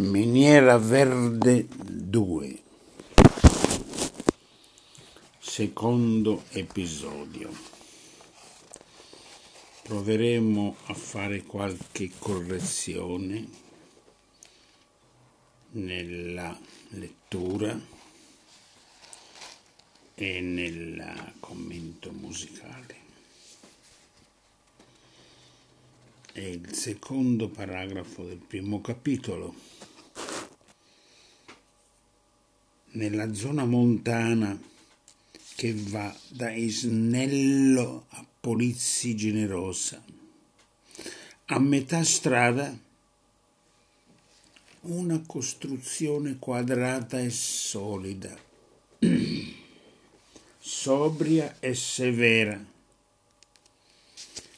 Miniera Verde 2 Secondo episodio. Proveremo a fare qualche correzione nella lettura e nel commento musicale. È il secondo paragrafo del primo capitolo nella zona montana che va da Isnello a Polizzi Generosa. A metà strada una costruzione quadrata e solida, sobria e severa,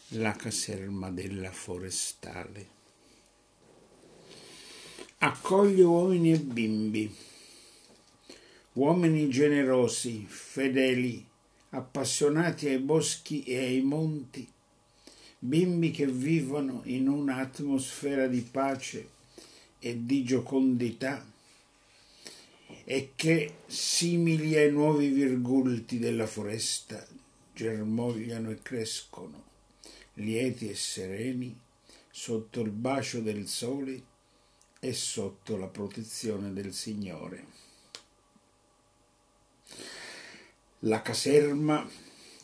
la caserma della forestale. Accoglie uomini e bimbi uomini generosi, fedeli, appassionati ai boschi e ai monti, bimbi che vivono in un'atmosfera di pace e di giocondità e che, simili ai nuovi virgulti della foresta, germogliano e crescono, lieti e sereni, sotto il bacio del sole e sotto la protezione del Signore. La caserma,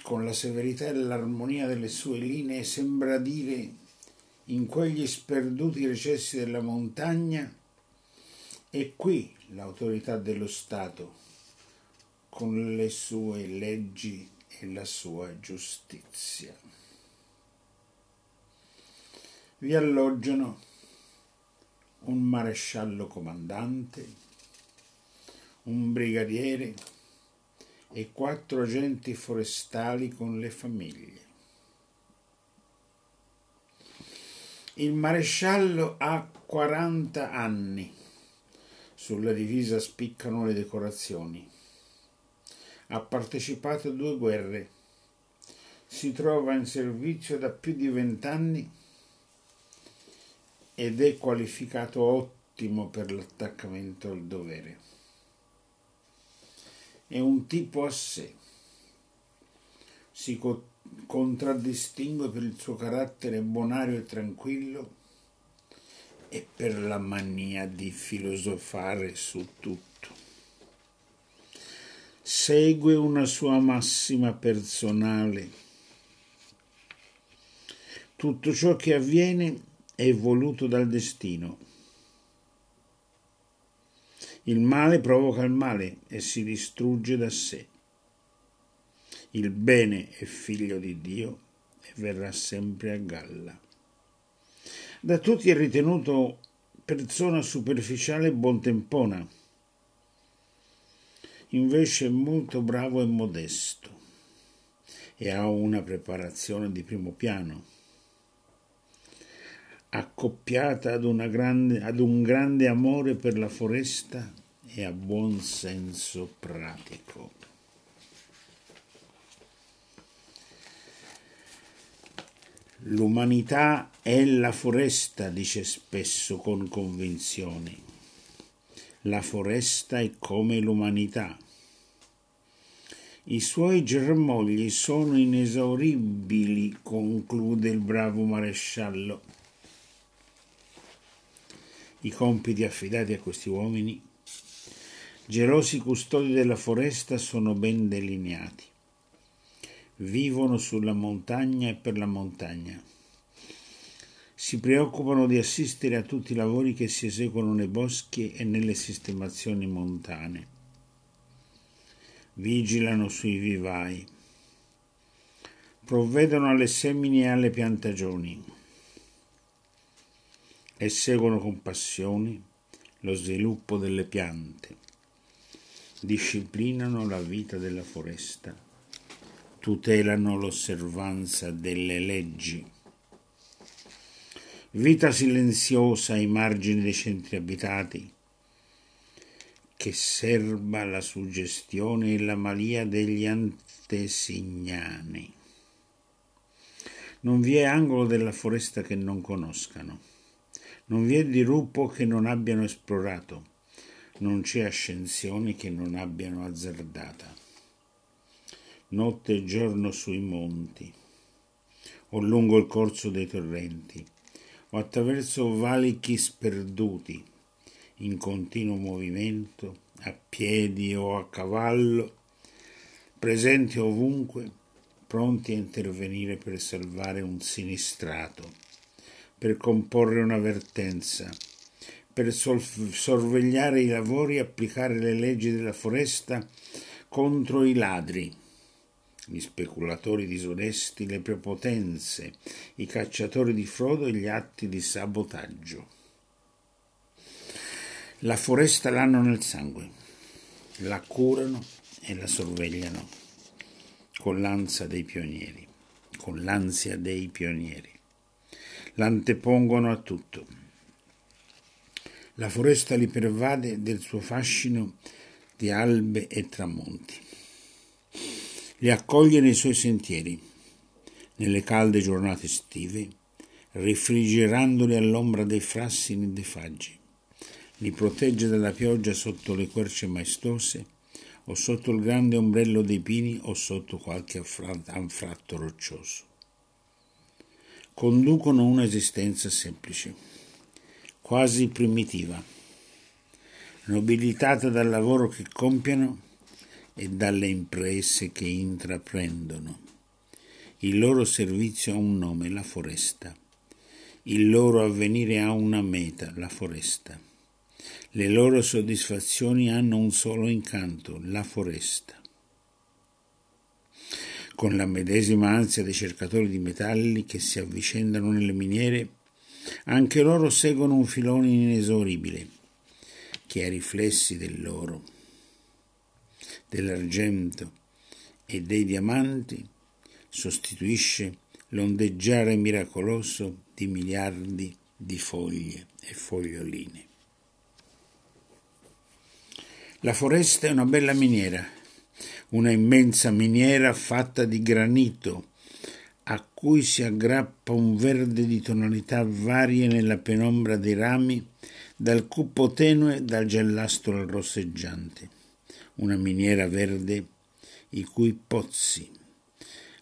con la severità e l'armonia delle sue linee, sembra dire in quegli sperduti recessi della montagna è qui l'autorità dello Stato, con le sue leggi e la sua giustizia. Vi alloggiano un maresciallo comandante, un brigadiere, e quattro agenti forestali con le famiglie. Il maresciallo ha 40 anni. Sulla divisa spiccano le decorazioni. Ha partecipato a due guerre. Si trova in servizio da più di vent'anni ed è qualificato ottimo per l'attaccamento al dovere è un tipo a sé. Si co- contraddistingue per il suo carattere bonario e tranquillo e per la mania di filosofare su tutto. Segue una sua massima personale. Tutto ciò che avviene è voluto dal destino il male provoca il male e si distrugge da sé. Il bene è figlio di Dio e verrà sempre a galla. Da tutti è ritenuto persona superficiale e buontempona. Invece è molto bravo e modesto e ha una preparazione di primo piano accoppiata ad, grande, ad un grande amore per la foresta e a buon senso pratico. L'umanità è la foresta, dice spesso con convinzione. La foresta è come l'umanità. I suoi germogli sono inesauribili, conclude il bravo maresciallo. I compiti affidati a questi uomini, gelosi custodi della foresta, sono ben delineati. Vivono sulla montagna e per la montagna. Si preoccupano di assistere a tutti i lavori che si eseguono nei boschi e nelle sistemazioni montane. Vigilano sui vivai. Provvedono alle semini e alle piantagioni e seguono con passione lo sviluppo delle piante, disciplinano la vita della foresta, tutelano l'osservanza delle leggi. Vita silenziosa ai margini dei centri abitati, che serba la suggestione e la malia degli antesignani. Non vi è angolo della foresta che non conoscano Non vi è dirupo che non abbiano esplorato, non c'è ascensione che non abbiano azzardata. Notte e giorno sui monti, o lungo il corso dei torrenti, o attraverso valichi sperduti, in continuo movimento, a piedi o a cavallo, presenti ovunque, pronti a intervenire per salvare un sinistrato, per comporre un'avvertenza, per sorvegliare i lavori e applicare le leggi della foresta contro i ladri, gli speculatori disonesti, le prepotenze, i cacciatori di frodo e gli atti di sabotaggio. La foresta l'hanno nel sangue, la curano e la sorvegliano con l'ansia dei pionieri, con l'ansia dei pionieri. L'antepongono a tutto. La foresta li pervade del suo fascino di albe e tramonti li accoglie nei suoi sentieri, nelle calde giornate estive, rifrigerandoli all'ombra dei frassini e dei faggi. Li protegge dalla pioggia sotto le querce maestose, o sotto il grande ombrello dei pini o sotto qualche anfratto roccioso. Conducono un'esistenza semplice, quasi primitiva, nobilitata dal lavoro che compiono e dalle imprese che intraprendono. Il loro servizio ha un nome, la foresta. Il loro avvenire ha una meta, la foresta. Le loro soddisfazioni hanno un solo incanto, la foresta. Con la medesima ansia dei cercatori di metalli che si avvicendano nelle miniere, anche loro seguono un filone inesauribile, che ai riflessi del loro dell'argento e dei diamanti sostituisce l'ondeggiare miracoloso di miliardi di foglie e foglioline. La foresta è una bella miniera, una immensa miniera fatta di granito a cui si aggrappa un verde di tonalità varie nella penombra dei rami, dal cupo tenue dal giallastro al rosseggiante una miniera verde i cui pozzi,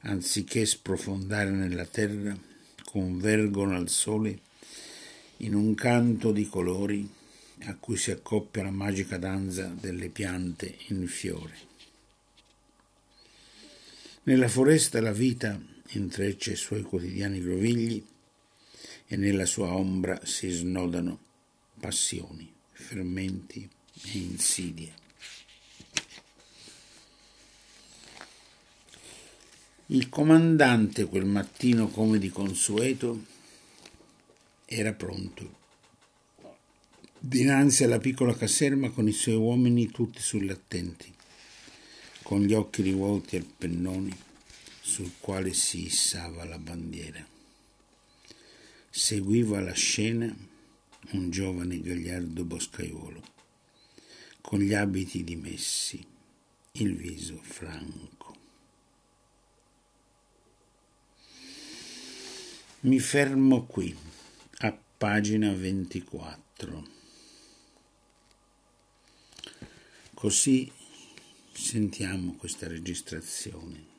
anziché sprofondare nella terra, convergono al sole in un canto di colori a cui si accoppia la magica danza delle piante in fiore. Nella foresta la vita intreccia i suoi quotidiani grovigli e nella sua ombra si snodano passioni, fermenti e insidie. Il comandante quel mattino, come di consueto, era pronto. Dinanzi alla piccola caserma con i suoi uomini tutti sull'attenti, con gli occhi rivolti al pennone sul quale si issava la bandiera. Seguiva la scena un giovane gagliardo boscaiolo, con gli abiti dimessi, il viso franco. Mi fermo qui, a pagina 24. Così sentiamo questa registrazione.